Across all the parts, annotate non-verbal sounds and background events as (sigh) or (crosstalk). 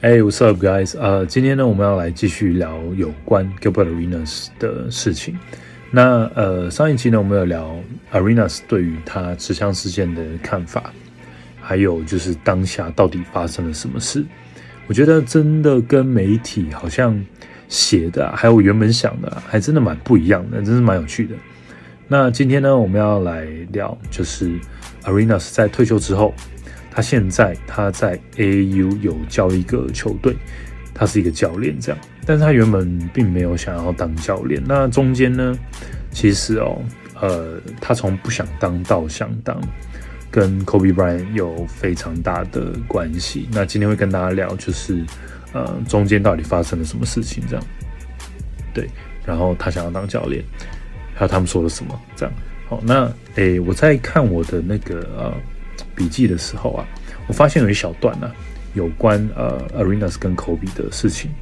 Hey, what's up, guys？呃，今天呢，我们要来继续聊有关 Gilbert Arenas 的事情。那呃，上一期呢，我们有聊 Arenas 对于他持枪事件的看法，还有就是当下到底发生了什么事。我觉得真的跟媒体好像写的，还有原本想的，还真的蛮不一样的，真是蛮有趣的。那今天呢，我们要来聊，就是 Arenas 在退休之后。他现在他在 AU 有教一个球队，他是一个教练这样，但是他原本并没有想要当教练。那中间呢，其实哦，呃，他从不想当到想当，跟 Kobe Bryant 有非常大的关系。那今天会跟大家聊，就是呃，中间到底发生了什么事情这样。对，然后他想要当教练，还有他们说了什么这样。好，那诶，我在看我的那个呃。笔记的时候啊，我发现有一小段呢，有关呃 Arenas 跟 Kobe 的事情，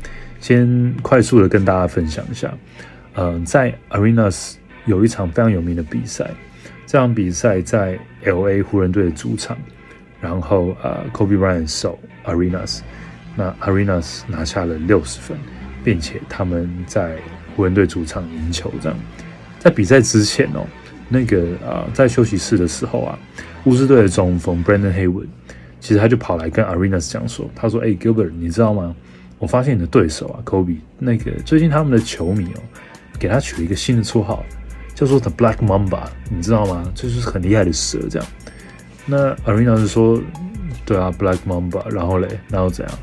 先快速的跟大家分享一下。嗯，在 Arenas 有一场非常有名的比赛，这场比赛在 LA 湖人队的主场，然后呃 Kobe Bryant 守 Arenas，那 Arenas 拿下了六十分，并且他们在湖人队主场赢球。这样，在比赛之前哦，那个呃在休息室的时候啊。巫师队的中锋 Brandon Haywood，其实他就跑来跟 Arenas 讲说：“他说，哎，Gilbert，你知道吗？我发现你的对手啊，Kobe，那个最近他们的球迷哦，给他取了一个新的绰号，叫做 The Black Mamba，你知道吗？就是很厉害的蛇这样。那 Arenas 说：对啊，Black Mamba，然后嘞，然后怎样？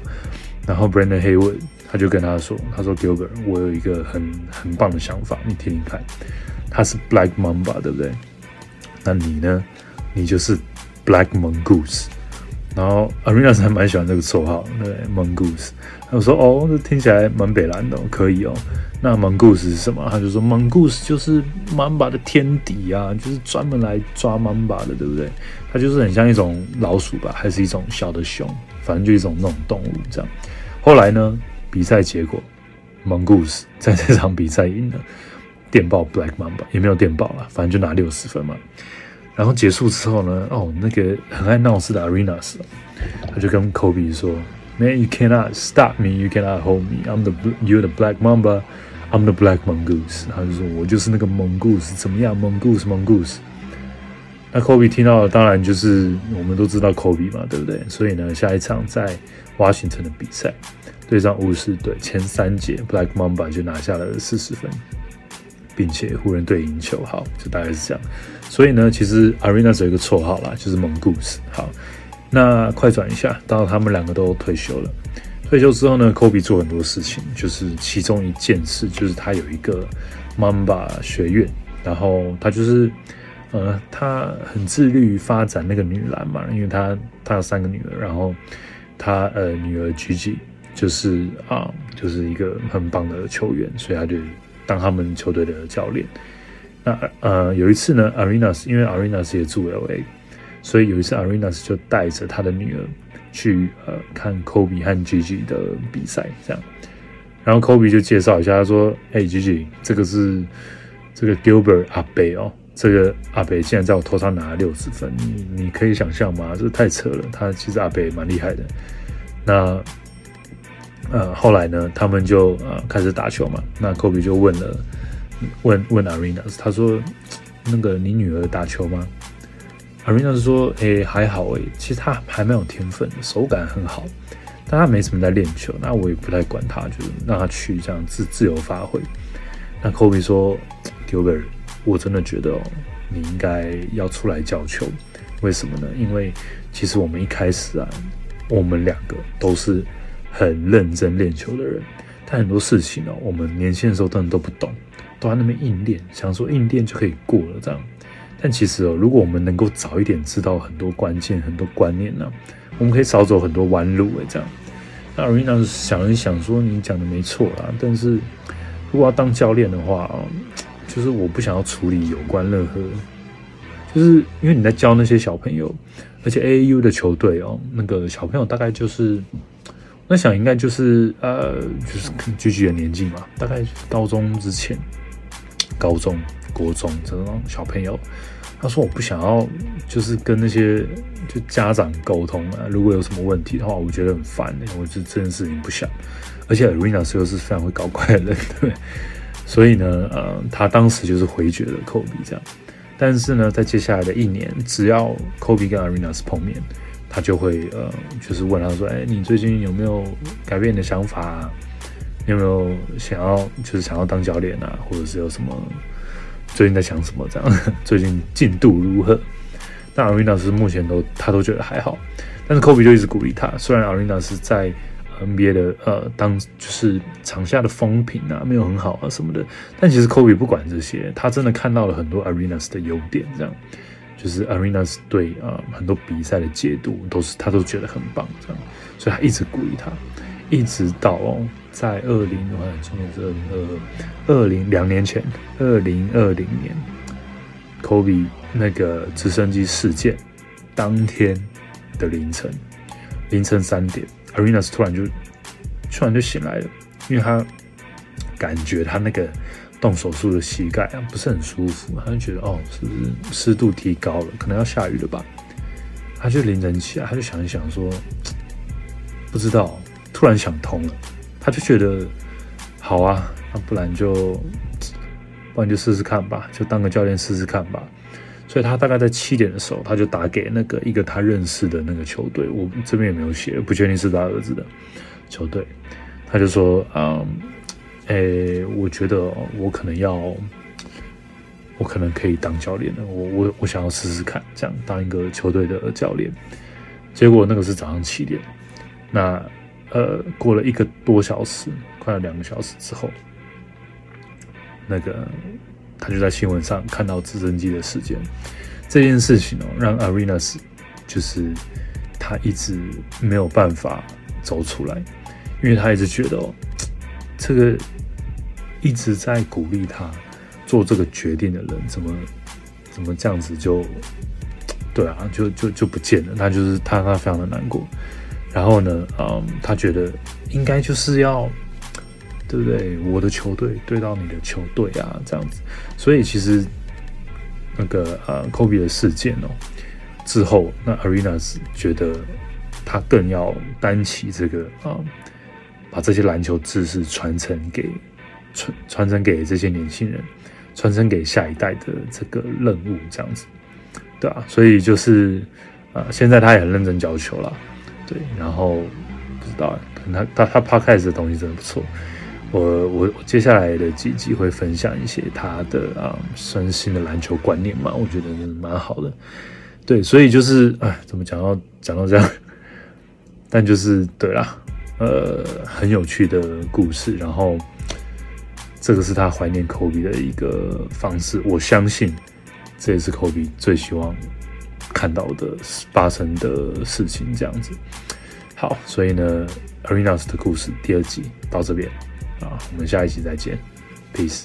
然后 Brandon Haywood 他就跟他说：他说，Gilbert，我有一个很很棒的想法，你听听看。他是 Black Mamba，对不对？那你呢？”你就是 Black Mongoose，然后 Arena 还蛮喜欢这个绰号，对 Mongoose。他说：“哦，这听起来蛮北蓝的，可以哦。”那 Mongoose 是什么？他就说：“Mongoose 就是 Mamba 的天敌啊，就是专门来抓 Mamba 的，对不对？它就是很像一种老鼠吧，还是一种小的熊，反正就一种那种动物这样。”后来呢，比赛结果，Mongoose 在这场比赛赢了，电报 Black Mamba 也没有电报了，反正就拿六十分嘛。然后结束之后呢？哦，那个很爱闹事的 Arenas，他就跟 Kobe 说：“Man, you cannot stop me. You cannot hold me. I'm the you're the black mamba. I'm the black mongoose.” 他就说：“我就是那个 mongoose，怎么样？mongoose mongoose。”那 Kobe 听到当然就是我们都知道 Kobe 嘛，对不对？所以呢，下一场在 Washington 的比赛对上巫师队，前三节 Black Mamba 就拿下了四十分。并且湖人队赢球，好，就大概是这样。所以呢，其实 Arenas 有一个绰号啦，就是蒙古斯。好，那快转一下，到他们两个都退休了。退休之后呢，Kobe 做很多事情，就是其中一件事就是他有一个 Mamba 学院，然后他就是呃，他很致力于发展那个女篮嘛，因为他他有三个女儿，然后他呃女儿 Gigi 就是啊，就是一个很棒的球员，所以他就。当他们球队的教练，那呃有一次呢，Arenas 因为 Arenas 也住 LA，所以有一次 Arenas 就带着他的女儿去呃看 Kobe 和 Gigi 的比赛，这样，然后 Kobe 就介绍一下，他说：“哎，Gigi，这个是这个 Gilbert 阿北哦，这个阿北竟然在我头上拿了六十分，你你可以想象吗？这太扯了，他其实阿北蛮厉害的。”那呃，后来呢，他们就呃开始打球嘛。那 Kobe 就问了，问问 Arena，他说：“那个你女儿打球吗？”Arena 说：“诶，还好诶，其实她还蛮有天分的，手感很好，但她没什么在练球。那我也不太管她，就是让她去这样自自由发挥。”那 Kobe 说：“Gilbert，我真的觉得哦，你应该要出来教球。为什么呢？因为其实我们一开始啊，我们两个都是。”很认真练球的人，但很多事情哦，我们年轻的时候当然都不懂，都在那边硬练，想说硬练就可以过了这样。但其实哦，如果我们能够早一点知道很多关键、很多观念呢，我们可以少走很多弯路诶。这样，那 Arena 想一想说，你讲的没错啦。但是如果要当教练的话，就是我不想要处理有关任何，就是因为你在教那些小朋友，而且 AAU 的球队哦，那个小朋友大概就是。那想应该就是呃，就是聚聚的年纪嘛，大概高中之前，高中、国中这种小朋友，他说我不想要，就是跟那些就家长沟通啊，如果有什么问题的话，我觉得很烦的，我就这件事情不想。而且 Arena 是又是非常会搞怪的人，对，所以呢，呃，他当时就是回绝了 Kobe 这样。但是呢，在接下来的一年，只要 Kobe 跟 Arena 是碰面，他就会呃，就是问他说：“哎，你最近有没有改变你的想法？你有没有想要就是想要当教练啊？或者是有什么最近在想什么？这样 (laughs) 最近进度如何？”那 Arena 是目前都他都觉得还好，但是 Kobe 就一直鼓励他。虽然 Arena 是在 NBA 的呃，当就是场下的风评啊，没有很好啊什么的。但其实 Kobe 不管这些，他真的看到了很多 Arenas 的优点，这样就是 Arena 对啊很多比赛的解读都是他都觉得很棒，这样，所以他一直鼓励他，一直到哦，在二零我看今年是二零二二零两年前，二零二零年，Kobe 那个直升机事件当天的凌晨凌晨三点。Arena 突然就突然就醒来了，因为他感觉他那个动手术的膝盖啊不是很舒服，他就觉得哦是不是湿度提高了，可能要下雨了吧？他就凌晨起来，他就想一想说，不知道，突然想通了，他就觉得好啊，那不然就不然就试试看吧，就当个教练试试看吧。所以他大概在七点的时候，他就打给那个一个他认识的那个球队，我这边也没有写，不确定是他儿子的球队。他就说：“嗯，诶，我觉得我可能要，我可能可以当教练了。我我我想要试试看，这样当一个球队的教练。”结果那个是早上七点，那呃，过了一个多小时，快要两个小时之后，那个。他就在新闻上看到直升机的事件，这件事情哦，让 Arenas 就是他一直没有办法走出来，因为他一直觉得哦，这个一直在鼓励他做这个决定的人，怎么怎么这样子就对啊，就就就不见了。他就是他他非常的难过，然后呢，嗯，他觉得应该就是要。对不对？我的球队对到你的球队啊，这样子。所以其实那个呃，Kobe 的事件哦之后，那 Arenas 觉得他更要担起这个啊，把这些篮球知识传承给传传承给这些年轻人，传承给下一代的这个任务，这样子，对啊，所以就是啊，现在他也很认真教球了，对。然后不知道，可能他他他 p 开始的东西真的不错。我我接下来的几集会分享一些他的啊身心的篮球观念嘛，我觉得蛮好的。对，所以就是哎，怎么讲到讲到这样，(laughs) 但就是对啦，呃，很有趣的故事。然后这个是他怀念科比的一个方式，我相信这也是科比最希望看到的发生的事情。这样子，好，所以呢，Arenas 的故事第二集到这边。啊，我们下一集再见，peace。